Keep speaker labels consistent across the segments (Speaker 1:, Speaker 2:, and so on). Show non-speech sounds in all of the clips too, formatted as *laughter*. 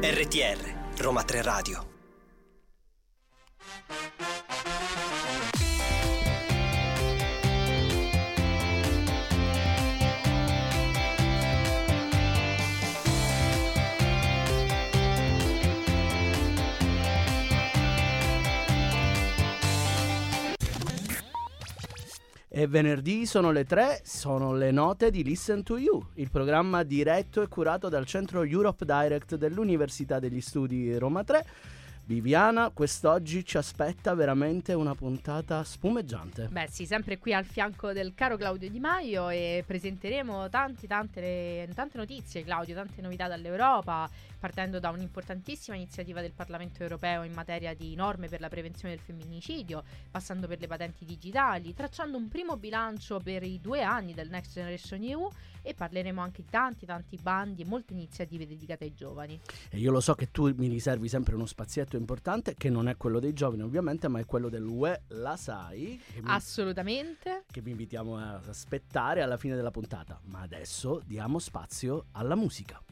Speaker 1: RTR Roma 3 Radio
Speaker 2: E venerdì sono le tre, sono le note di Listen to You, il programma diretto e curato dal centro Europe Direct dell'Università degli Studi Roma 3. Viviana, quest'oggi ci aspetta veramente una puntata spumeggiante.
Speaker 3: Beh sì, sempre qui al fianco del caro Claudio Di Maio e presenteremo tanti, tante, tante notizie, Claudio, tante novità dall'Europa, partendo da un'importantissima iniziativa del Parlamento europeo in materia di norme per la prevenzione del femminicidio, passando per le patenti digitali, tracciando un primo bilancio per i due anni del Next Generation EU e parleremo anche di tanti tanti bandi e molte iniziative dedicate ai giovani.
Speaker 2: E io lo so che tu mi riservi sempre uno spazietto importante che non è quello dei giovani ovviamente ma è quello dell'UE, la sai?
Speaker 3: Che mi, Assolutamente.
Speaker 2: Che vi invitiamo ad aspettare alla fine della puntata. Ma adesso diamo spazio alla musica.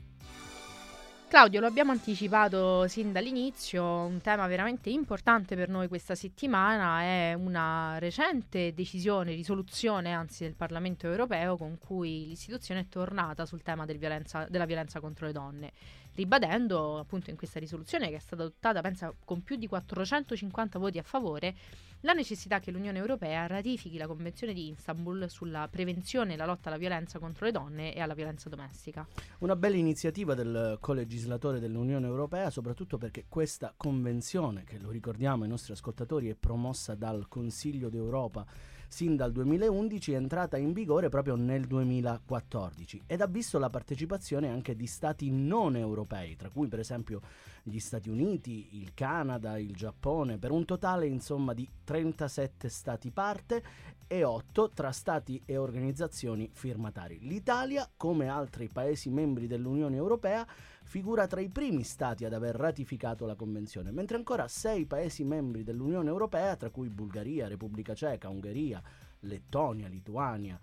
Speaker 3: Claudio, lo abbiamo anticipato sin dall'inizio, un tema veramente importante per noi questa settimana è una recente decisione, risoluzione anzi del Parlamento europeo con cui l'istituzione è tornata sul tema del violenza, della violenza contro le donne ribadendo appunto in questa risoluzione che è stata adottata, pensa, con più di 450 voti a favore, la necessità che l'Unione Europea ratifichi la Convenzione di Istanbul sulla prevenzione e la lotta alla violenza contro le donne e alla violenza domestica.
Speaker 2: Una bella iniziativa del colegislatore dell'Unione Europea, soprattutto perché questa convenzione, che lo ricordiamo ai nostri ascoltatori, è promossa dal Consiglio d'Europa sin dal 2011 è entrata in vigore proprio nel 2014 ed ha visto la partecipazione anche di stati non europei, tra cui per esempio gli Stati Uniti, il Canada, il Giappone, per un totale insomma di 37 stati parte e 8 tra stati e organizzazioni firmatari. L'Italia, come altri paesi membri dell'Unione Europea, figura tra i primi stati ad aver ratificato la convenzione, mentre ancora sei paesi membri dell'Unione Europea, tra cui Bulgaria, Repubblica Ceca, Ungheria, Lettonia, Lituania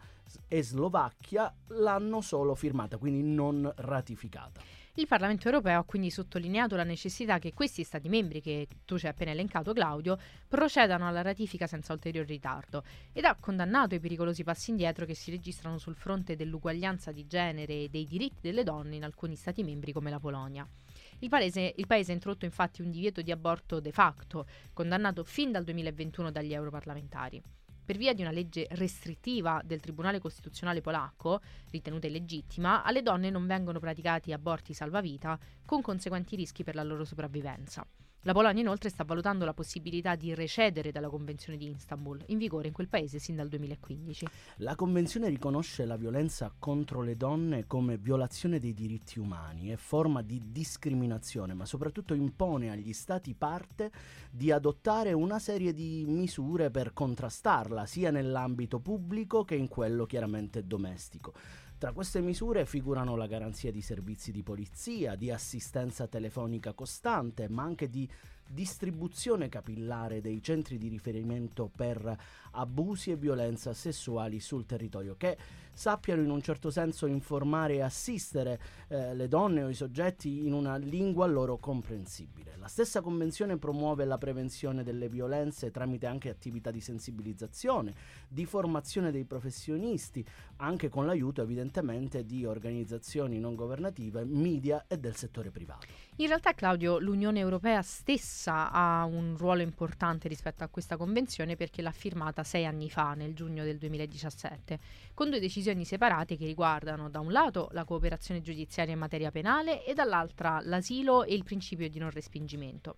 Speaker 2: e Slovacchia, l'hanno solo firmata, quindi non ratificata.
Speaker 3: Il Parlamento europeo ha quindi sottolineato la necessità che questi Stati membri, che tu ci hai appena elencato Claudio, procedano alla ratifica senza ulteriore ritardo ed ha condannato i pericolosi passi indietro che si registrano sul fronte dell'uguaglianza di genere e dei diritti delle donne in alcuni Stati membri come la Polonia. Il paese, il paese, ha introdotto infatti un divieto di aborto de facto, condannato fin dal 2021 dagli europarlamentari per via di una legge restrittiva del Tribunale Costituzionale polacco, ritenuta illegittima, alle donne non vengono praticati aborti salvavita con conseguenti rischi per la loro sopravvivenza. La Polonia inoltre sta valutando la possibilità di recedere dalla Convenzione di Istanbul, in vigore in quel paese sin dal 2015.
Speaker 2: La Convenzione riconosce la violenza contro le donne come violazione dei diritti umani e forma di discriminazione, ma soprattutto impone agli Stati parte di adottare una serie di misure per contrastarla, sia nell'ambito pubblico che in quello chiaramente domestico. Tra queste misure figurano la garanzia di servizi di polizia, di assistenza telefonica costante, ma anche di distribuzione capillare dei centri di riferimento per abusi e violenza sessuali sul territorio, che sappiano in un certo senso informare e assistere eh, le donne o i soggetti in una lingua loro comprensibile. La stessa convenzione promuove la prevenzione delle violenze tramite anche attività di sensibilizzazione, di formazione dei professionisti, anche con l'aiuto evidentemente di organizzazioni non governative, media e del settore privato.
Speaker 3: In realtà Claudio, l'Unione Europea stessa ha un ruolo importante rispetto a questa convenzione perché l'ha firmata sei anni fa, nel giugno del 2017, con due decisioni separate che riguardano da un lato la cooperazione giudiziaria in materia penale e dall'altra l'asilo e il principio di non respingimento.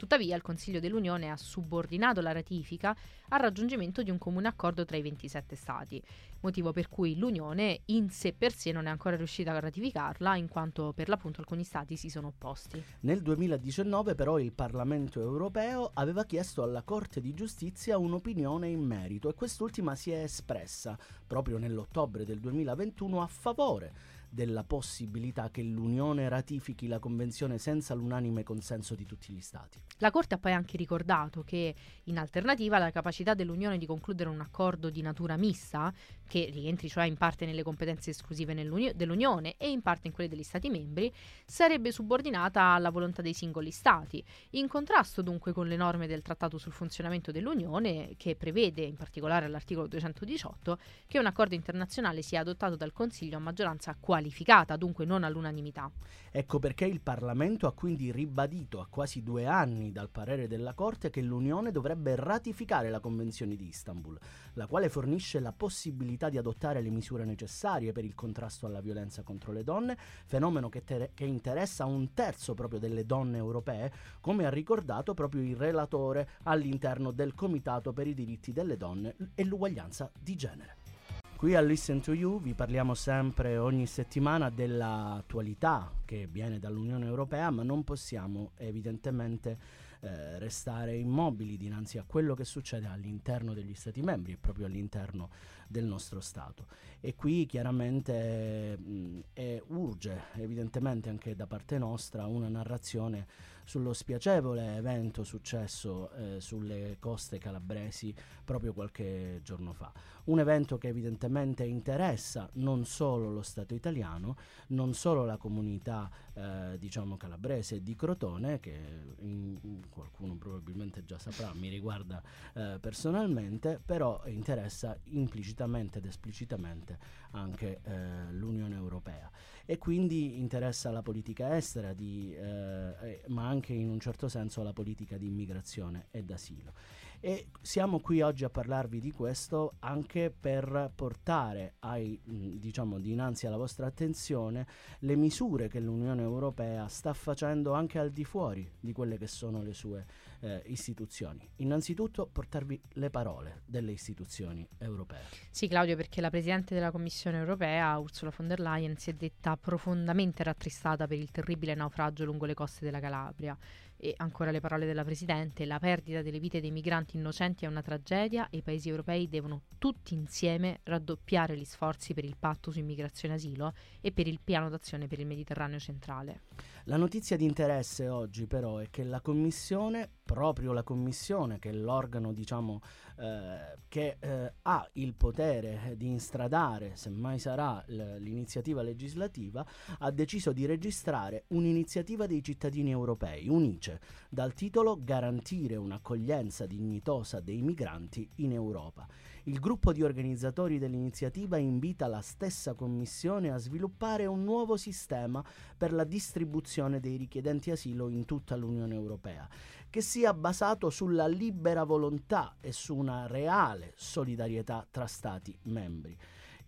Speaker 3: Tuttavia il Consiglio dell'Unione ha subordinato la ratifica al raggiungimento di un comune accordo tra i 27 Stati, motivo per cui l'Unione in sé per sé non è ancora riuscita a ratificarla in quanto per l'appunto alcuni Stati si sono opposti.
Speaker 2: Nel 2019 però il Parlamento europeo aveva chiesto alla Corte di giustizia un'opinione in merito e quest'ultima si è espressa proprio nell'ottobre del 2021 a favore della possibilità che l'Unione ratifichi la Convenzione senza l'unanime consenso di tutti gli Stati.
Speaker 3: La Corte ha poi anche ricordato che, in alternativa, la capacità dell'Unione di concludere un accordo di natura mista che rientri cioè in parte nelle competenze esclusive dell'Unione e in parte in quelle degli Stati membri, sarebbe subordinata alla volontà dei singoli Stati, in contrasto dunque con le norme del Trattato sul funzionamento dell'Unione, che prevede, in particolare all'articolo 218, che un accordo internazionale sia adottato dal Consiglio a maggioranza qualificata, dunque non all'unanimità.
Speaker 2: Ecco perché il Parlamento ha quindi ribadito a quasi due anni dal parere della Corte che l'Unione dovrebbe ratificare la Convenzione di Istanbul, la quale fornisce la possibilità di adottare le misure necessarie per il contrasto alla violenza contro le donne, fenomeno che, ter- che interessa un terzo proprio delle donne europee, come ha ricordato proprio il relatore all'interno del Comitato per i diritti delle donne e l'uguaglianza di genere. Qui a Listen to You vi parliamo sempre ogni settimana dell'attualità che viene dall'Unione Europea, ma non possiamo evidentemente eh, restare immobili dinanzi a quello che succede all'interno degli Stati membri e proprio all'interno del nostro Stato. E qui chiaramente mh, è, urge evidentemente anche da parte nostra una narrazione sullo spiacevole evento successo eh, sulle coste calabresi proprio qualche giorno fa. Un evento che evidentemente interessa non solo lo Stato italiano, non solo la comunità eh, diciamo calabrese di Crotone, che in, qualcuno probabilmente già saprà, mi riguarda eh, personalmente, però interessa implicitamente ed esplicitamente anche eh, l'Unione Europea e quindi interessa la politica estera, di, eh, eh, ma anche in un certo senso la politica di immigrazione e d'asilo. E siamo qui oggi a parlarvi di questo anche per portare ai, diciamo, dinanzi alla vostra attenzione le misure che l'Unione Europea sta facendo anche al di fuori di quelle che sono le sue eh, istituzioni. Innanzitutto portarvi le parole delle istituzioni europee.
Speaker 3: Sì, Claudio, perché la Presidente della Commissione europea, Ursula von der Leyen, si è detta profondamente rattristata per il terribile naufragio lungo le coste della Calabria. E ancora le parole della Presidente, la perdita delle vite dei migranti innocenti è una tragedia e i paesi europei devono tutti insieme raddoppiare gli sforzi per il patto su immigrazione e asilo e per il piano d'azione per il Mediterraneo centrale.
Speaker 2: La notizia di interesse oggi però è che la Commissione, proprio la Commissione, che è l'organo diciamo, eh, che eh, ha il potere di instradare, se mai sarà l- l'iniziativa legislativa, ha deciso di registrare un'iniziativa dei cittadini europei, UNICE, dal titolo Garantire un'accoglienza dignitosa dei migranti in Europa. Il gruppo di organizzatori dell'iniziativa invita la stessa Commissione a sviluppare un nuovo sistema per la distribuzione dei richiedenti asilo in tutta l'Unione Europea, che sia basato sulla libera volontà e su una reale solidarietà tra Stati membri.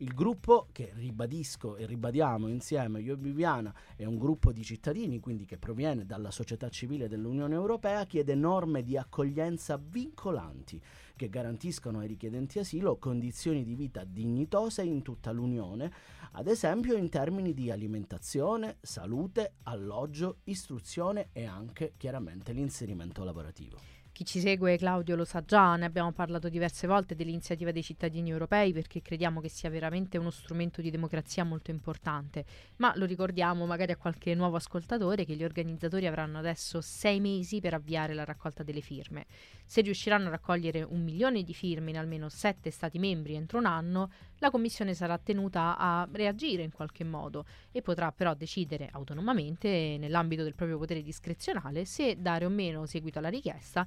Speaker 2: Il gruppo, che ribadisco e ribadiamo insieme io e Viviana, è un gruppo di cittadini, quindi che proviene dalla società civile dell'Unione Europea, chiede norme di accoglienza vincolanti che garantiscono ai richiedenti asilo condizioni di vita dignitose in tutta l'Unione, ad esempio in termini di alimentazione, salute, alloggio, istruzione e anche chiaramente l'inserimento lavorativo.
Speaker 3: Chi ci segue, Claudio, lo sa già, ne abbiamo parlato diverse volte dell'iniziativa dei cittadini europei perché crediamo che sia veramente uno strumento di democrazia molto importante, ma lo ricordiamo magari a qualche nuovo ascoltatore che gli organizzatori avranno adesso sei mesi per avviare la raccolta delle firme. Se riusciranno a raccogliere un milione di firme in almeno sette Stati membri entro un anno, la Commissione sarà tenuta a reagire in qualche modo e potrà però decidere autonomamente, nell'ambito del proprio potere discrezionale, se dare o meno seguito alla richiesta,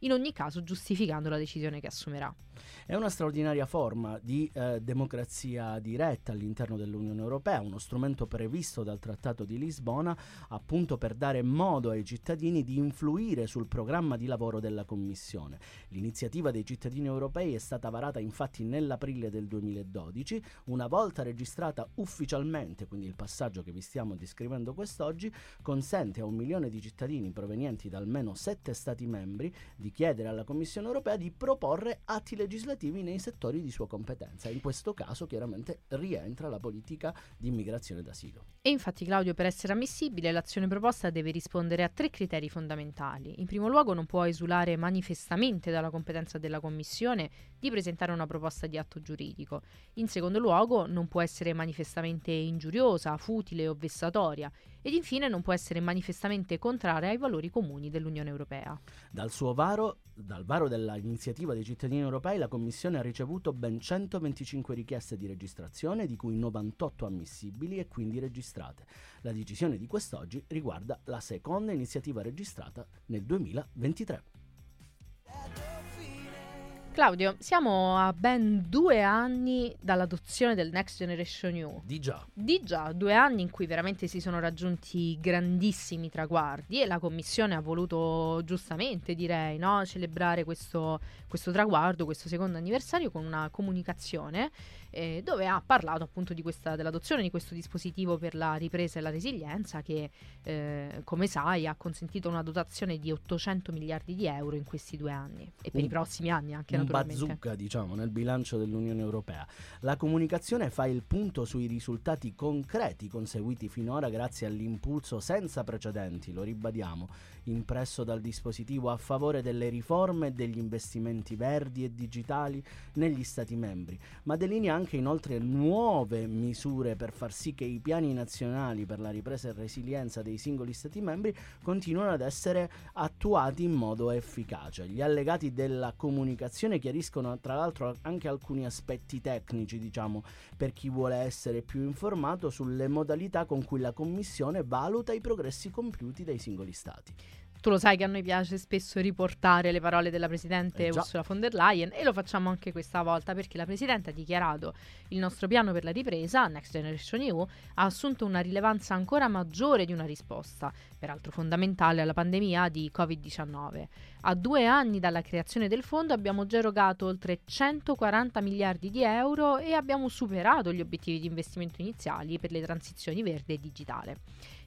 Speaker 3: in ogni caso giustificando la decisione che assumerà.
Speaker 2: È una straordinaria forma di eh, democrazia diretta all'interno dell'Unione Europea, uno strumento previsto dal Trattato di Lisbona appunto per dare modo ai cittadini di influire sul programma di lavoro della Commissione. L'iniziativa dei cittadini europei è stata varata infatti nell'aprile del 2012, una volta registrata ufficialmente, quindi il passaggio che vi stiamo descrivendo quest'oggi, consente a un milione di cittadini provenienti da almeno sette Stati membri di chiedere alla Commissione europea di proporre atti legislativi nei settori di sua competenza. In questo caso chiaramente rientra la politica di immigrazione d'asilo.
Speaker 3: E infatti Claudio, per essere ammissibile, l'azione proposta deve rispondere a tre criteri fondamentali. In primo luogo non può esulare manifestamente dalla competenza della Commissione di presentare una proposta di atto giuridico. In secondo luogo, non può essere manifestamente ingiuriosa, futile o vessatoria ed infine non può essere manifestamente contraria ai valori comuni dell'Unione Europea.
Speaker 2: Dal suo varo, dal varo dell'iniziativa dei cittadini europei, la Commissione ha ricevuto ben 125 richieste di registrazione, di cui 98 ammissibili e quindi registrate. La decisione di quest'oggi riguarda la seconda iniziativa registrata nel 2023.
Speaker 3: Claudio, siamo a ben due anni dall'adozione del Next Generation EU.
Speaker 2: Di già.
Speaker 3: Di già, due anni in cui veramente si sono raggiunti grandissimi traguardi e la Commissione ha voluto giustamente, direi, no, celebrare questo, questo traguardo, questo secondo anniversario con una comunicazione eh, dove ha parlato appunto di questa, dell'adozione di questo dispositivo per la ripresa e la resilienza che, eh, come sai, ha consentito una dotazione di 800 miliardi di euro in questi due anni e per
Speaker 2: Un-
Speaker 3: i prossimi anni anche
Speaker 2: un
Speaker 3: naturalmente.
Speaker 2: bazooka, diciamo, nel bilancio dell'Unione Europea. La comunicazione fa il punto sui risultati concreti conseguiti finora grazie all'impulso senza precedenti, lo ribadiamo, impresso dal dispositivo a favore delle riforme e degli investimenti verdi e digitali negli Stati membri, ma delinea anche inoltre nuove misure per far sì che i piani nazionali per la ripresa e resilienza dei singoli Stati membri continuino ad essere attuati in modo efficace. Gli allegati della comunicazione chiariscono tra l'altro anche alcuni aspetti tecnici, diciamo, per chi vuole essere più informato sulle modalità con cui la Commissione valuta i progressi compiuti dai singoli Stati.
Speaker 3: Tu lo sai che a noi piace spesso riportare le parole della Presidente
Speaker 2: Eh.
Speaker 3: Ursula von der Leyen e lo facciamo anche questa volta perché la Presidente ha dichiarato il nostro piano per la ripresa, Next Generation EU, ha assunto una rilevanza ancora maggiore di una risposta, peraltro fondamentale alla pandemia di Covid-19. A due anni dalla creazione del fondo abbiamo già erogato oltre 140 miliardi di euro e abbiamo superato gli obiettivi di investimento iniziali per le transizioni verde e digitale.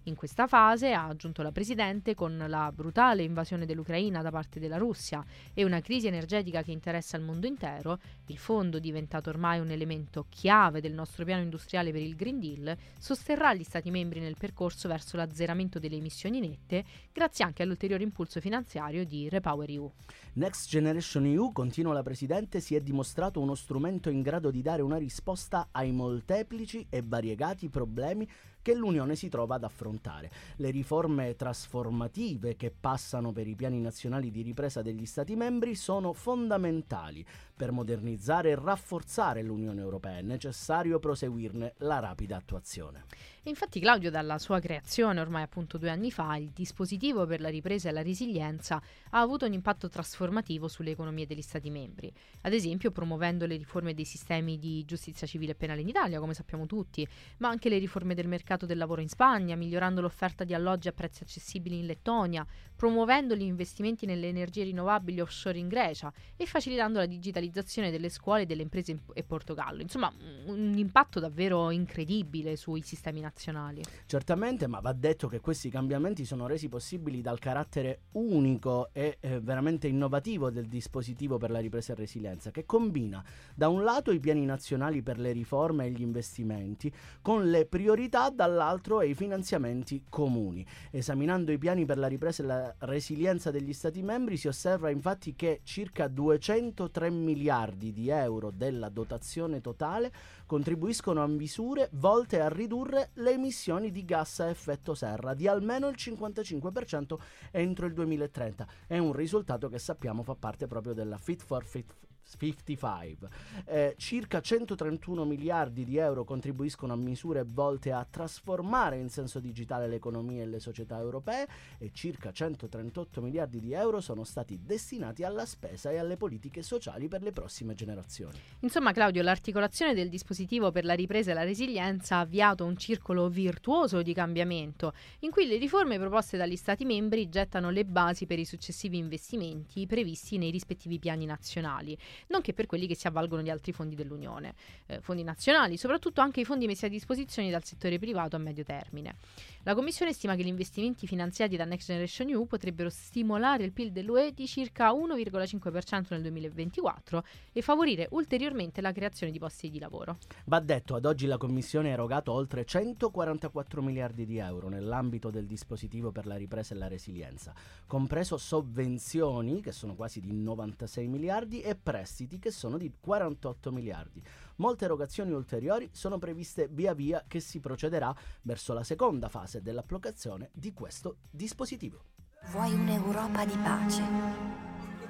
Speaker 3: In questa fase, ha aggiunto la Presidente, con la brutale invasione dell'Ucraina da parte della Russia e una crisi energetica che interessa il mondo intero, il fondo, diventato ormai un elemento chiave del nostro piano industriale per il Green Deal, sosterrà gli Stati membri nel percorso verso l'azzeramento delle emissioni nette, grazie anche all'ulteriore impulso finanziario di Repower EU.
Speaker 2: Next Generation EU, continua la Presidente, si è dimostrato uno strumento in grado di dare una risposta ai molteplici e variegati problemi che l'Unione si trova ad affrontare. Le riforme trasformative che passano per i piani nazionali di ripresa degli Stati membri sono fondamentali per modernizzare e rafforzare l'Unione Europea. È necessario proseguirne la rapida attuazione.
Speaker 3: Infatti Claudio dalla sua creazione ormai appunto due anni fa il dispositivo per la ripresa e la resilienza ha avuto un impatto trasformativo sulle economie degli Stati membri, ad esempio promuovendo le riforme dei sistemi di giustizia civile e penale in Italia, come sappiamo tutti, ma anche le riforme del mercato del lavoro in Spagna, migliorando l'offerta di alloggi a prezzi accessibili in Lettonia, promuovendo gli investimenti nelle energie rinnovabili offshore in Grecia e facilitando la digitalizzazione delle scuole e delle imprese in Portogallo. Insomma, un impatto davvero incredibile sui sistemi nazionali.
Speaker 2: Certamente, ma va detto che questi cambiamenti sono resi possibili dal carattere unico e eh, veramente innovativo del dispositivo per la ripresa e resilienza, che combina da un lato i piani nazionali per le riforme e gli investimenti, con le priorità dall'altro e i finanziamenti comuni. Esaminando i piani per la ripresa e la resilienza degli Stati membri si osserva infatti che circa 203 miliardi di euro della dotazione totale contribuiscono a misure volte a ridurre le emissioni di gas a effetto serra di almeno il 55% entro il 2030. È un risultato che sappiamo fa parte proprio della Fit for Fit 55. Eh, circa 131 miliardi di euro contribuiscono a misure volte a trasformare in senso digitale l'economia e le società europee e circa 138 miliardi di euro sono stati destinati alla spesa e alle politiche sociali per le prossime generazioni.
Speaker 3: Insomma, Claudio, l'articolazione del dispositivo per la ripresa e la resilienza ha avviato un circolo virtuoso di cambiamento, in cui le riforme proposte dagli Stati membri gettano le basi per i successivi investimenti previsti nei rispettivi piani nazionali, nonché per quelli che si avvalgono di altri fondi dell'Unione, eh, fondi nazionali, soprattutto anche i fondi messi a disposizione dal settore privato a medio termine. La Commissione stima che gli investimenti finanziati da Next Generation EU potrebbero stimolare il PIL dell'UE di circa 1,5% nel 2024 e favorire ulteriormente la creazione di posti di lavoro.
Speaker 2: Va detto, ad oggi la Commissione ha erogato oltre 144 miliardi di euro nell'ambito del dispositivo per la ripresa e la resilienza, compreso sovvenzioni, che sono quasi di 96 miliardi, e prestiti prestiti che sono di 48 miliardi. Molte erogazioni ulteriori sono previste via via che si procederà verso la seconda fase dell'applicazione di questo dispositivo.
Speaker 4: Vuoi un'Europa di pace?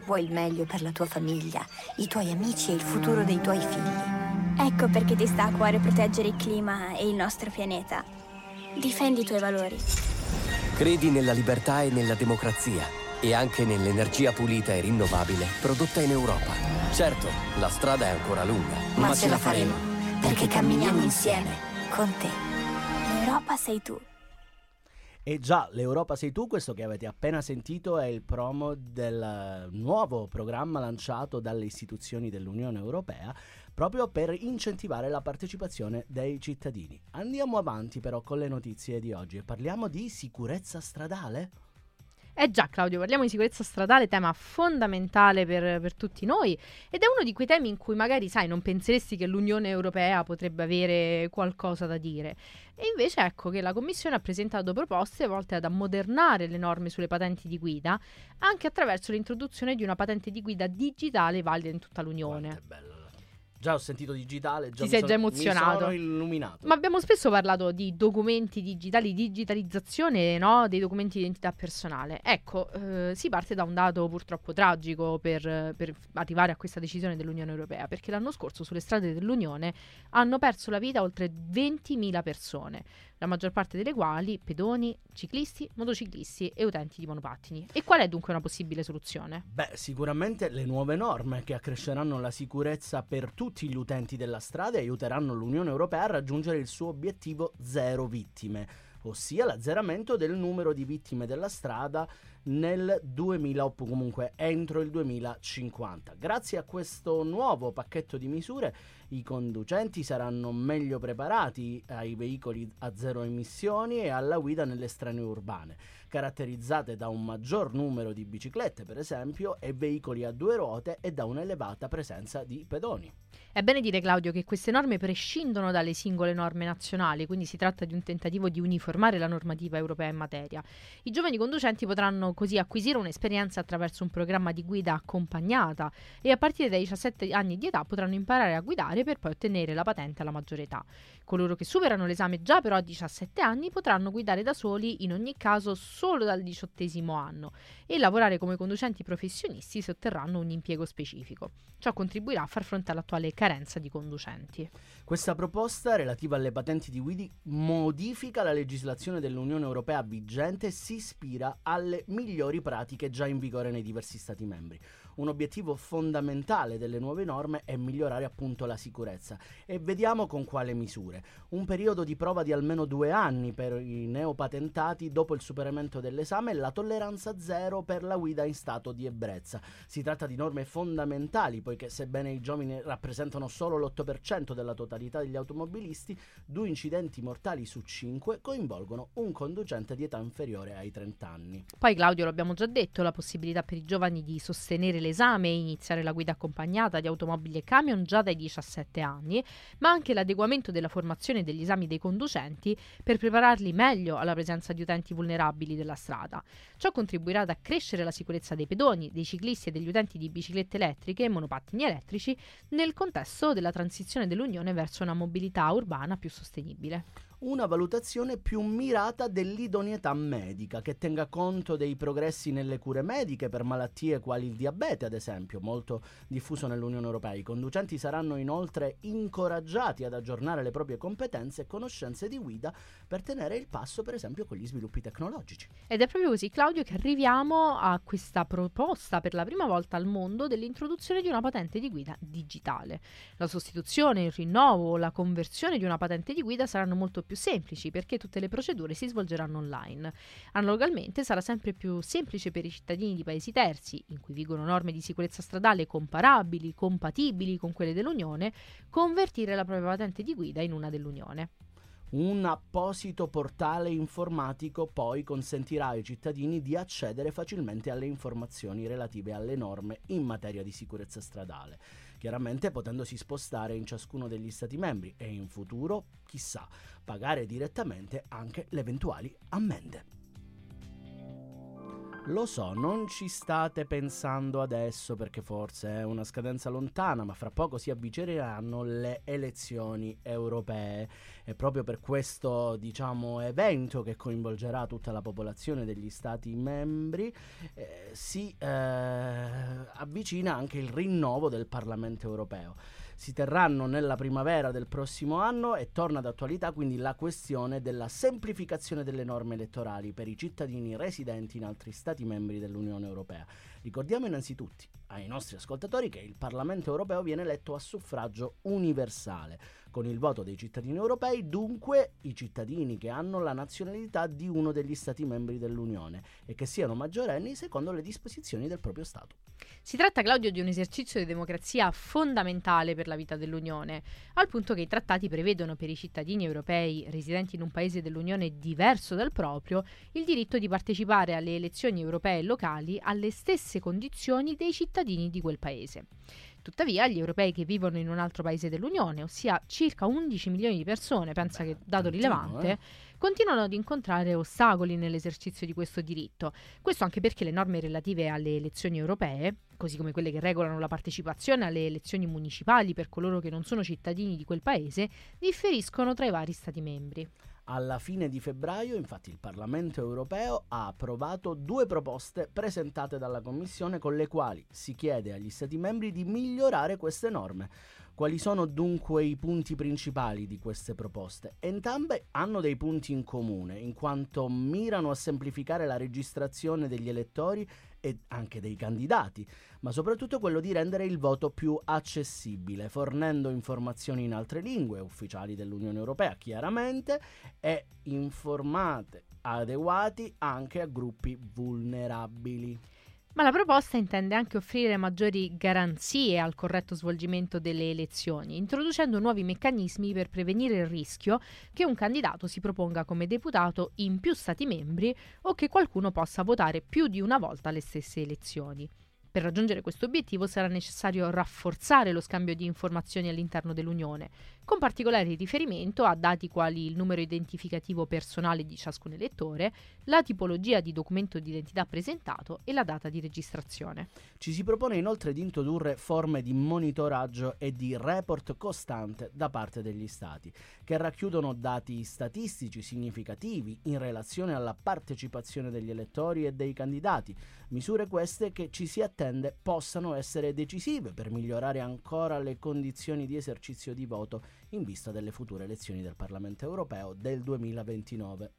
Speaker 4: Vuoi il meglio per la tua famiglia, i tuoi amici e il futuro dei tuoi figli?
Speaker 5: Ecco perché ti sta a cuore proteggere il clima e il nostro pianeta. Difendi i tuoi valori.
Speaker 1: Credi nella libertà e nella democrazia e anche nell'energia pulita e rinnovabile prodotta in Europa. Certo, la strada è ancora lunga, ma,
Speaker 4: Ma ce la faremo, perché camminiamo insieme, con te.
Speaker 5: L'Europa sei tu.
Speaker 2: E già, l'Europa sei tu, questo che avete appena sentito è il promo del nuovo programma lanciato dalle istituzioni dell'Unione Europea proprio per incentivare la partecipazione dei cittadini. Andiamo avanti però con le notizie di oggi e parliamo di sicurezza stradale.
Speaker 3: Eh già Claudio, parliamo di sicurezza stradale, tema fondamentale per, per, tutti noi ed è uno di quei temi in cui magari, sai, non penseresti che l'Unione Europea potrebbe avere qualcosa da dire. E invece ecco che la Commissione ha presentato proposte volte ad ammodernare le norme sulle patenti di guida, anche attraverso l'introduzione di una patente di guida digitale valida in tutta l'Unione.
Speaker 2: Guarda, è bello. Già ho sentito digitale, già
Speaker 3: Ti sei
Speaker 2: sono,
Speaker 3: già emozionato.
Speaker 2: Mi sono illuminato.
Speaker 3: Ma abbiamo spesso parlato di documenti digitali, digitalizzazione no? dei documenti di identità personale. Ecco, eh, si parte da un dato purtroppo tragico per, per, arrivare a questa decisione dell'Unione Europea, perché l'anno scorso sulle strade dell'Unione hanno perso la vita oltre 20.000 persone, la maggior parte delle quali pedoni, ciclisti, motociclisti e utenti di monopattini. E qual è dunque una possibile soluzione?
Speaker 2: Beh, sicuramente le nuove norme che accresceranno la sicurezza per tutti gli utenti della strada e aiuteranno l'Unione Europea a raggiungere il suo obiettivo zero vittime, ossia l'azzeramento del numero di vittime della strada nel 2000 o comunque entro il 2050. Grazie a questo nuovo pacchetto di misure i conducenti saranno meglio preparati ai veicoli a zero emissioni e alla guida nelle strade urbane, caratterizzate da un maggior numero di biciclette, per esempio, e veicoli a due ruote e da un'elevata presenza di pedoni.
Speaker 3: È bene dire, Claudio, che queste norme prescindono dalle singole norme nazionali, quindi si tratta di un tentativo di uniformare la normativa europea in materia. I giovani conducenti potranno così acquisire un'esperienza attraverso un programma di guida accompagnata e a partire dai 17 anni di età potranno imparare a guidare per poi ottenere la patente alla maggiore età. Coloro che superano l'esame già però a 17 anni potranno guidare da soli in ogni caso solo dal diciottesimo anno e lavorare come conducenti professionisti se otterranno un impiego specifico. Ciò contribuirà a far fronte all'attuale carenza di conducenti.
Speaker 2: Questa proposta relativa alle patenti di guida modifica la legislazione dell'Unione Europea vigente e si ispira alle migliori pratiche già in vigore nei diversi Stati membri. Un obiettivo fondamentale delle nuove norme è migliorare appunto la sicurezza e vediamo con quale misure. Un periodo di prova di almeno due anni per i neopatentati dopo il superamento dell'esame e la tolleranza zero per la guida in stato di ebbrezza. Si tratta di norme fondamentali poiché sebbene i giovani rappresentano solo l'8% della totalità degli automobilisti, due incidenti mortali su cinque coinvolgono un conducente di età inferiore ai 30 anni.
Speaker 3: Poi Claudio, l'abbiamo già detto, la possibilità per i giovani di sostenere l'esame e iniziare la guida accompagnata di automobili e camion già dai 17 anni, ma anche l'adeguamento della formazione degli esami dei conducenti per prepararli meglio alla presenza di utenti vulnerabili della strada. Ciò contribuirà ad accrescere la sicurezza dei pedoni, dei ciclisti e degli utenti di biciclette elettriche e monopattini elettrici nel contesto della transizione dell'Unione verso una mobilità urbana più sostenibile
Speaker 2: una valutazione più mirata dell'idoneità medica, che tenga conto dei progressi nelle cure mediche per malattie quali il diabete, ad esempio, molto diffuso nell'Unione Europea. I conducenti saranno inoltre incoraggiati ad aggiornare le proprie competenze e conoscenze di guida per tenere il passo, per esempio, con gli sviluppi tecnologici.
Speaker 3: Ed è proprio così, Claudio, che arriviamo a questa proposta per la prima volta al mondo dell'introduzione di una patente di guida digitale. La sostituzione, il rinnovo la conversione di una patente di guida saranno molto più più semplici perché tutte le procedure si svolgeranno online. Analogamente sarà sempre più semplice per i cittadini di paesi terzi, in cui vigono norme di sicurezza stradale comparabili, compatibili con quelle dell'Unione, convertire la propria patente di guida in una dell'Unione.
Speaker 2: Un apposito portale informatico poi consentirà ai cittadini di accedere facilmente alle informazioni relative alle norme in materia di sicurezza stradale, chiaramente potendosi spostare in ciascuno degli Stati membri e in futuro, chissà, pagare direttamente anche le eventuali ammende. Lo so, non ci state pensando adesso perché forse è una scadenza lontana, ma fra poco si avvicineranno le elezioni europee. E proprio per questo, diciamo, evento che coinvolgerà tutta la popolazione degli stati membri. Eh, si eh, avvicina anche il rinnovo del Parlamento europeo si terranno nella primavera del prossimo anno e torna d'attualità quindi la questione della semplificazione delle norme elettorali per i cittadini residenti in altri Stati membri dell'Unione Europea. Ricordiamo innanzitutto ai nostri ascoltatori che il Parlamento Europeo viene eletto a suffragio universale con il voto dei cittadini europei, dunque i cittadini che hanno la nazionalità di uno degli Stati membri dell'Unione e che siano maggiorenni secondo le disposizioni del proprio Stato.
Speaker 3: Si tratta, Claudio, di un esercizio di democrazia fondamentale per la vita dell'Unione, al punto che i trattati prevedono per i cittadini europei residenti in un paese dell'Unione diverso dal proprio il diritto di partecipare alle elezioni europee e locali alle stesse condizioni dei cittadini di quel paese. Tuttavia, gli europei che vivono in un altro paese dell'Unione, ossia circa 11 milioni di persone, pensa Beh, che dato rilevante, eh? continuano ad incontrare ostacoli nell'esercizio di questo diritto. Questo anche perché le norme relative alle elezioni europee, così come quelle che regolano la partecipazione alle elezioni municipali per coloro che non sono cittadini di quel paese, differiscono tra i vari Stati membri.
Speaker 2: Alla fine di febbraio, infatti, il Parlamento europeo ha approvato due proposte presentate dalla Commissione con le quali si chiede agli Stati membri di migliorare queste norme. Quali sono dunque i punti principali di queste proposte? Entrambe hanno dei punti in comune, in quanto mirano a semplificare la registrazione degli elettori e anche dei candidati, ma soprattutto quello di rendere il voto più accessibile, fornendo informazioni in altre lingue ufficiali dell'Unione Europea, chiaramente, e informate adeguati anche a gruppi vulnerabili.
Speaker 3: Ma la proposta intende anche offrire maggiori garanzie al corretto svolgimento delle elezioni, introducendo nuovi meccanismi per prevenire il rischio che un candidato si proponga come deputato in più Stati membri o che qualcuno possa votare più di una volta alle stesse elezioni. Per raggiungere questo obiettivo sarà necessario rafforzare lo scambio di informazioni all'interno dell'Unione, con particolare riferimento a dati quali il numero identificativo personale di ciascun elettore, la tipologia di documento di identità presentato e la data di registrazione.
Speaker 2: Ci si propone inoltre di introdurre forme di monitoraggio e di report costante da parte degli Stati, che racchiudono dati statistici significativi in relazione alla partecipazione degli elettori e dei candidati, misure queste che ci si attende possano essere decisive per migliorare ancora le condizioni di esercizio di voto in vista delle future elezioni del Parlamento europeo del 2029.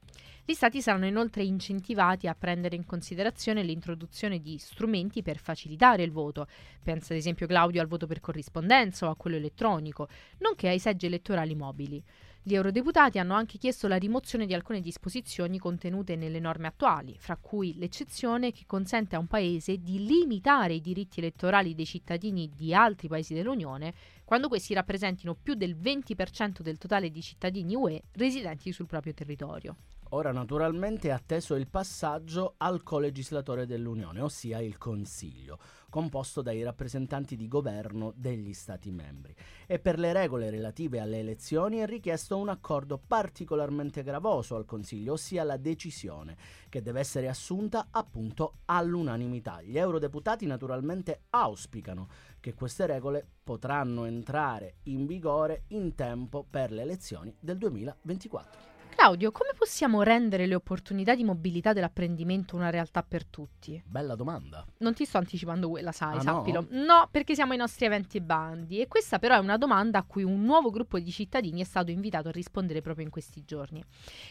Speaker 3: Gli Stati saranno inoltre incentivati a prendere in considerazione l'introduzione di strumenti per facilitare il voto, pensa ad esempio Claudio al voto per corrispondenza o a quello elettronico, nonché ai seggi elettorali mobili. Gli eurodeputati hanno anche chiesto la rimozione di alcune disposizioni contenute nelle norme attuali, fra cui l'eccezione che consente a un paese di limitare i diritti elettorali dei cittadini di altri paesi dell'Unione quando questi rappresentino più del 20% del totale di cittadini UE residenti sul proprio territorio.
Speaker 2: Ora naturalmente è atteso il passaggio al colegislatore dell'Unione, ossia il Consiglio, composto dai rappresentanti di governo degli Stati membri. E per le regole relative alle elezioni è richiesto un accordo particolarmente gravoso al Consiglio, ossia la decisione, che deve essere assunta appunto all'unanimità. Gli eurodeputati naturalmente auspicano che queste regole potranno entrare in vigore in tempo per le elezioni del 2024.
Speaker 3: Claudio, come possiamo rendere le opportunità di mobilità dell'apprendimento una realtà per tutti?
Speaker 2: Bella domanda.
Speaker 3: Non ti sto anticipando quella, sai,
Speaker 2: ah,
Speaker 3: sappilo. No? no, perché siamo ai nostri eventi e bandi e questa però è una domanda a cui un nuovo gruppo di cittadini è stato invitato a rispondere proprio in questi giorni.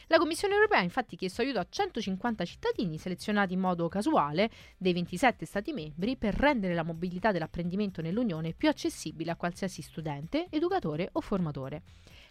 Speaker 3: La Commissione europea ha infatti chiesto aiuto a 150 cittadini selezionati in modo casuale dei 27 Stati membri per rendere la mobilità dell'apprendimento nell'Unione più accessibile a qualsiasi studente, educatore o formatore.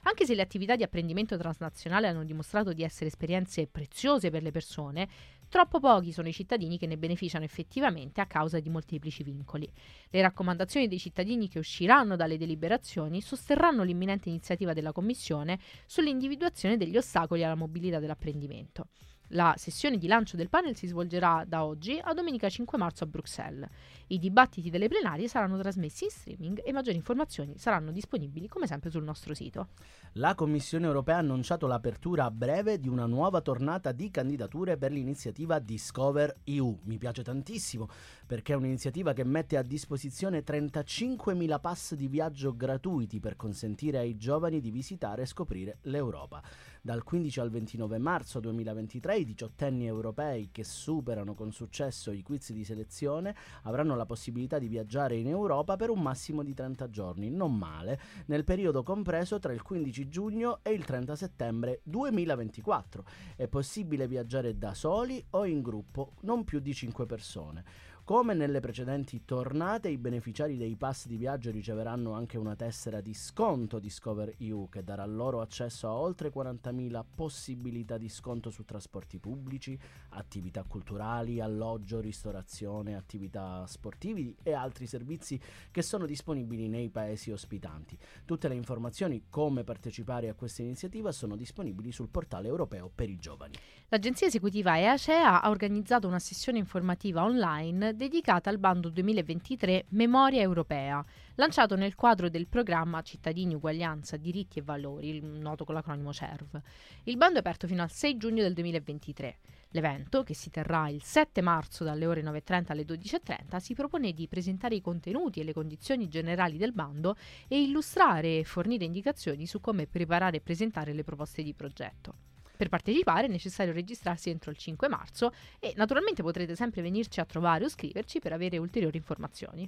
Speaker 3: Anche se le attività di apprendimento transnazionale hanno dimostrato di essere esperienze preziose per le persone, troppo pochi sono i cittadini che ne beneficiano effettivamente a causa di molteplici vincoli. Le raccomandazioni dei cittadini che usciranno dalle deliberazioni sosterranno l'imminente iniziativa della Commissione sull'individuazione degli ostacoli alla mobilità dell'apprendimento. La sessione di lancio del panel si svolgerà da oggi a domenica 5 marzo a Bruxelles. I dibattiti delle plenarie saranno trasmessi in streaming e maggiori informazioni saranno disponibili come sempre sul nostro sito.
Speaker 2: La Commissione europea ha annunciato l'apertura a breve di una nuova tornata di candidature per l'iniziativa Discover EU. Mi piace tantissimo perché è un'iniziativa che mette a disposizione 35.000 pass di viaggio gratuiti per consentire ai giovani di visitare e scoprire l'Europa. Dal 15 al 29 marzo 2023 i diciottenni europei che superano con successo i quiz di selezione avranno la possibilità di viaggiare in Europa per un massimo di 30 giorni, non male, nel periodo compreso tra il 15 giugno e il 30 settembre 2024. È possibile viaggiare da soli o in gruppo, non più di 5 persone. Come nelle precedenti tornate, i beneficiari dei pass di viaggio riceveranno anche una tessera di sconto Discover EU che darà loro accesso a oltre 40.000 possibilità di sconto su trasporti pubblici, attività culturali, alloggio, ristorazione, attività sportivi e altri servizi che sono disponibili nei paesi ospitanti. Tutte le informazioni come partecipare a questa iniziativa sono disponibili sul portale europeo per i giovani.
Speaker 3: L'agenzia esecutiva EACEA ha organizzato una sessione informativa online dedicata al bando 2023 Memoria Europea, lanciato nel quadro del programma Cittadini, Uguaglianza, Diritti e Valori, noto con l'acronimo CERV. Il bando è aperto fino al 6 giugno del 2023. L'evento, che si terrà il 7 marzo dalle ore 9.30 alle 12.30, si propone di presentare i contenuti e le condizioni generali del bando e illustrare e fornire indicazioni su come preparare e presentare le proposte di progetto. Per partecipare è necessario registrarsi entro il 5 marzo e naturalmente potrete sempre venirci a trovare o scriverci per avere ulteriori informazioni.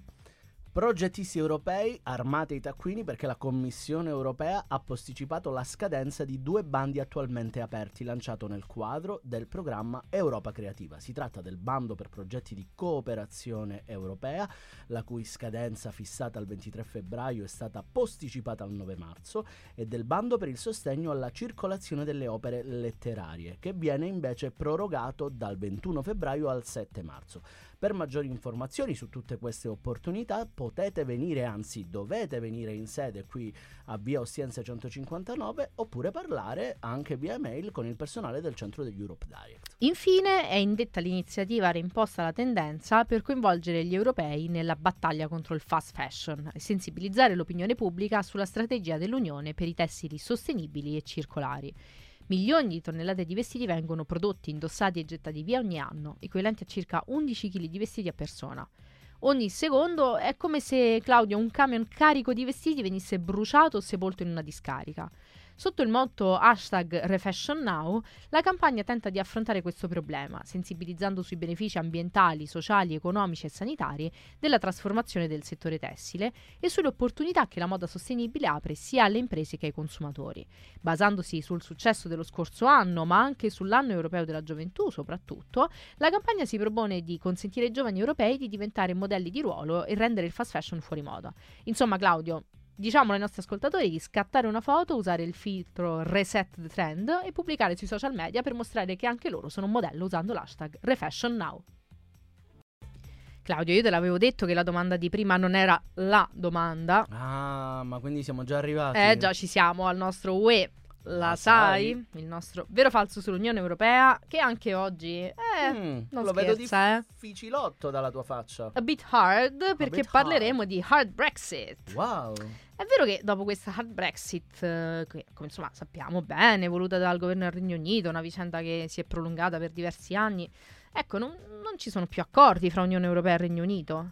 Speaker 2: Progettisti europei, armate i taccuini perché la Commissione europea ha posticipato la scadenza di due bandi attualmente aperti, lanciato nel quadro del programma Europa Creativa. Si tratta del bando per progetti di cooperazione europea, la cui scadenza fissata al 23 febbraio è stata posticipata al 9 marzo, e del bando per il sostegno alla circolazione delle opere letterarie, che viene invece prorogato dal 21 febbraio al 7 marzo. Per maggiori informazioni su tutte queste opportunità potete venire, anzi dovete venire in sede qui a Via Ostiense 159 oppure parlare anche via mail con il personale del centro degli Europe Direct.
Speaker 3: Infine è indetta l'iniziativa reimposta la tendenza per coinvolgere gli europei nella battaglia contro il fast fashion e sensibilizzare l'opinione pubblica sulla strategia dell'Unione per i tessili sostenibili e circolari. Milioni di tonnellate di vestiti vengono prodotti, indossati e gettati via ogni anno, equivalenti a circa 11 kg di vestiti a persona. Ogni secondo è come se, Claudio, un camion carico di vestiti venisse bruciato o sepolto in una discarica. Sotto il motto hashtag RefashionNow, la campagna tenta di affrontare questo problema, sensibilizzando sui benefici ambientali, sociali, economici e sanitari della trasformazione del settore tessile e sulle opportunità che la moda sostenibile apre sia alle imprese che ai consumatori. Basandosi sul successo dello scorso anno, ma anche sull'anno europeo della gioventù soprattutto, la campagna si propone di consentire ai giovani europei di diventare modelli di ruolo e rendere il fast fashion fuori moda. Insomma, Claudio, diciamo ai nostri ascoltatori di scattare una foto, usare il filtro Reset the Trend e pubblicare sui social media per mostrare che anche loro sono un modello usando l'hashtag RefashionNow. Claudio, io te l'avevo detto che la domanda di prima non era la domanda.
Speaker 2: Ah, ma quindi siamo già arrivati.
Speaker 3: Eh già ci siamo al nostro UE. La,
Speaker 2: La
Speaker 3: sai,
Speaker 2: sai?
Speaker 3: il nostro vero falso sull'Unione Europea, che anche oggi eh,
Speaker 2: Mm,
Speaker 3: non
Speaker 2: lo vedo
Speaker 3: scherza, eh.
Speaker 2: difficililotto dalla tua faccia.
Speaker 3: a bit hard perché
Speaker 2: bit
Speaker 3: parleremo di hard Brexit.
Speaker 2: Wow.
Speaker 3: È vero che dopo questa hard Brexit, eh, che come insomma sappiamo bene, voluta dal governo del Regno Unito, una vicenda che si è prolungata per diversi anni, ecco, non, non ci sono più accordi fra Unione Europea e Regno Unito.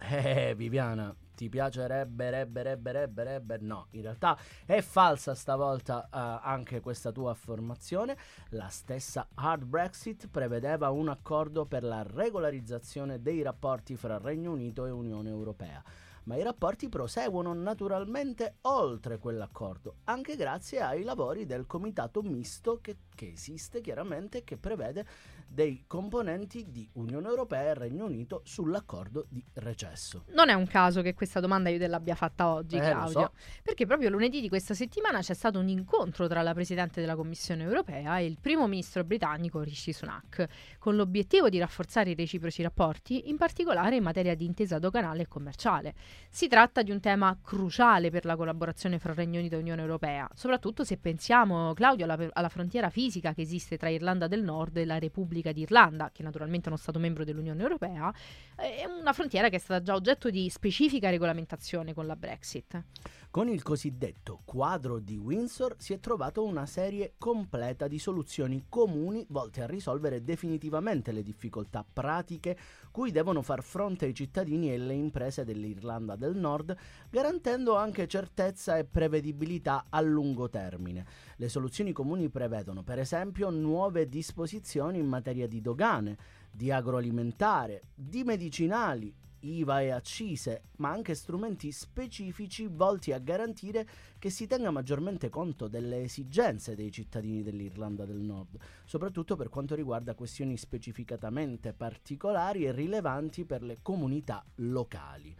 Speaker 2: Eh, Viviana, ti piacerebbe, rebbe, rebbe, rebbe, rebbe? No, in realtà è falsa stavolta eh, anche questa tua affermazione. La stessa hard Brexit prevedeva un accordo per la regolarizzazione dei rapporti fra Regno Unito e Unione Europea. Ma i rapporti proseguono naturalmente oltre quell'accordo, anche grazie ai lavori del comitato misto che, che esiste chiaramente, che prevede dei componenti di Unione Europea e Regno Unito sull'accordo di recesso.
Speaker 3: Non è un caso che questa domanda io te l'abbia fatta oggi,
Speaker 2: Eh,
Speaker 3: Claudio,
Speaker 2: so.
Speaker 3: perché proprio lunedì di questa settimana c'è stato un incontro tra la Presidente della Commissione europea e il primo ministro britannico Rishi Sunak, con l'obiettivo di rafforzare i reciproci rapporti, in particolare in materia di intesa doganale e commerciale. Si tratta di un tema cruciale per la collaborazione fra Regno Unito e Unione Europea, soprattutto se pensiamo, Claudio, alla, alla frontiera fisica che esiste tra Irlanda del Nord e la Repubblica di Irlanda, che naturalmente è uno Stato membro dell'Unione Europea, è una frontiera che è stata già oggetto di specifica regolamentazione con la Brexit.
Speaker 2: Con il cosiddetto quadro di Windsor si è trovato una serie completa di soluzioni comuni volte a risolvere definitivamente le difficoltà pratiche cui devono far fronte i cittadini e le imprese dell'Irlanda del Nord, garantendo anche certezza e prevedibilità a lungo termine. Le soluzioni comuni prevedono, per esempio, nuove disposizioni in materia di dogane, di agroalimentare, di medicinali, IVA e accise, ma anche strumenti specifici volti a garantire che si tenga maggiormente conto delle esigenze dei cittadini dell'Irlanda del Nord, soprattutto per quanto riguarda questioni specificatamente particolari e rilevanti per le comunità locali.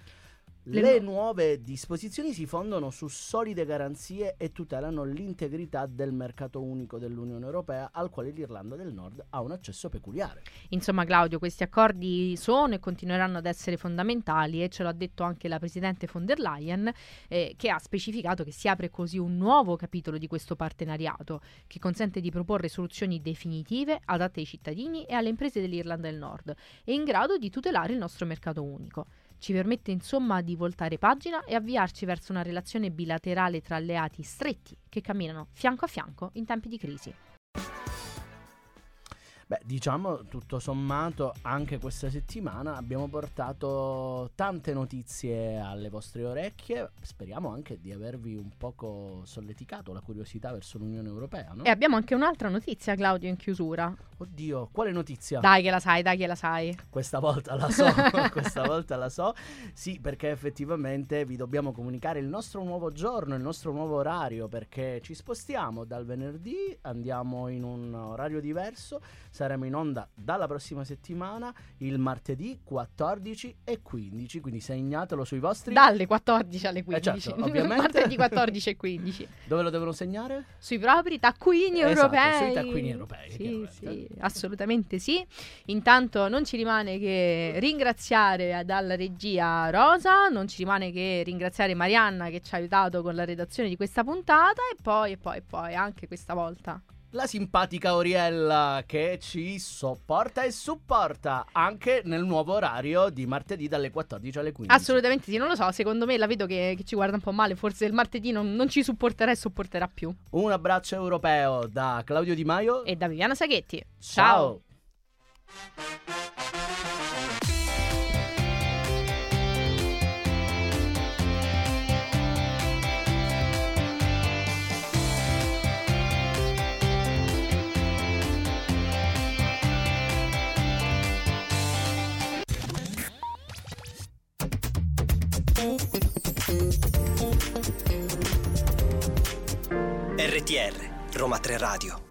Speaker 3: Le
Speaker 2: Le
Speaker 3: nu-
Speaker 2: nuove disposizioni si fondano su solide garanzie e tutelano l'integrità del mercato unico dell'Unione Europea al quale l'Irlanda del Nord ha un accesso peculiare.
Speaker 3: Insomma, Claudio, questi accordi sono e continueranno ad essere fondamentali e ce l'ha detto anche la Presidente von der Leyen, eh, che ha specificato che si apre così un nuovo capitolo di questo partenariato che consente di proporre soluzioni definitive adatte ai cittadini e alle imprese dell'Irlanda del Nord e in grado di tutelare il nostro mercato unico. Ci permette insomma di voltare pagina e avviarci verso una relazione bilaterale tra alleati stretti che camminano fianco a fianco in tempi di crisi.
Speaker 2: Beh, diciamo tutto sommato, anche questa settimana abbiamo portato tante notizie alle vostre orecchie. Speriamo anche di avervi un poco solleticato la curiosità verso l'Unione Europea, no?
Speaker 3: E abbiamo anche un'altra notizia, Claudio, in chiusura.
Speaker 2: Oddio, quale notizia?
Speaker 3: Dai che la sai, dai che la sai.
Speaker 2: Questa volta la so, *laughs* questa volta la so. Sì, perché effettivamente vi dobbiamo comunicare il nostro nuovo giorno, il nostro nuovo orario, perché ci spostiamo dal venerdì, andiamo in un orario diverso, saremo in onda dalla prossima settimana, il martedì 14 e 15, quindi segnatelo sui vostri...
Speaker 3: Dalle 14 alle 15.
Speaker 2: Eh certo, *laughs* ovviamente.
Speaker 3: Martedì 14 e 15.
Speaker 2: Dove lo devono segnare?
Speaker 3: Sui propri taccuini
Speaker 2: Esatto,
Speaker 3: europei.
Speaker 2: sui taccuini europei,
Speaker 3: Sì, sì, assolutamente sì. Intanto non ci rimane che ringraziare dalla regia Rosa, non ci rimane che ringraziare Marianna che ci ha aiutato con la redazione di questa puntata e poi, e poi, e poi, anche questa volta.
Speaker 2: La simpatica Oriella che ci sopporta e supporta anche nel nuovo orario di martedì dalle 14 alle 15.
Speaker 3: Assolutamente sì, non lo so, secondo me la vedo che, che ci guarda un po' male, forse il martedì non, non ci supporterà e sopporterà più.
Speaker 2: Un abbraccio europeo da Claudio Di Maio.
Speaker 3: E da Viviana Saghetti.
Speaker 2: Ciao.
Speaker 6: RTR, Roma 3 Radio.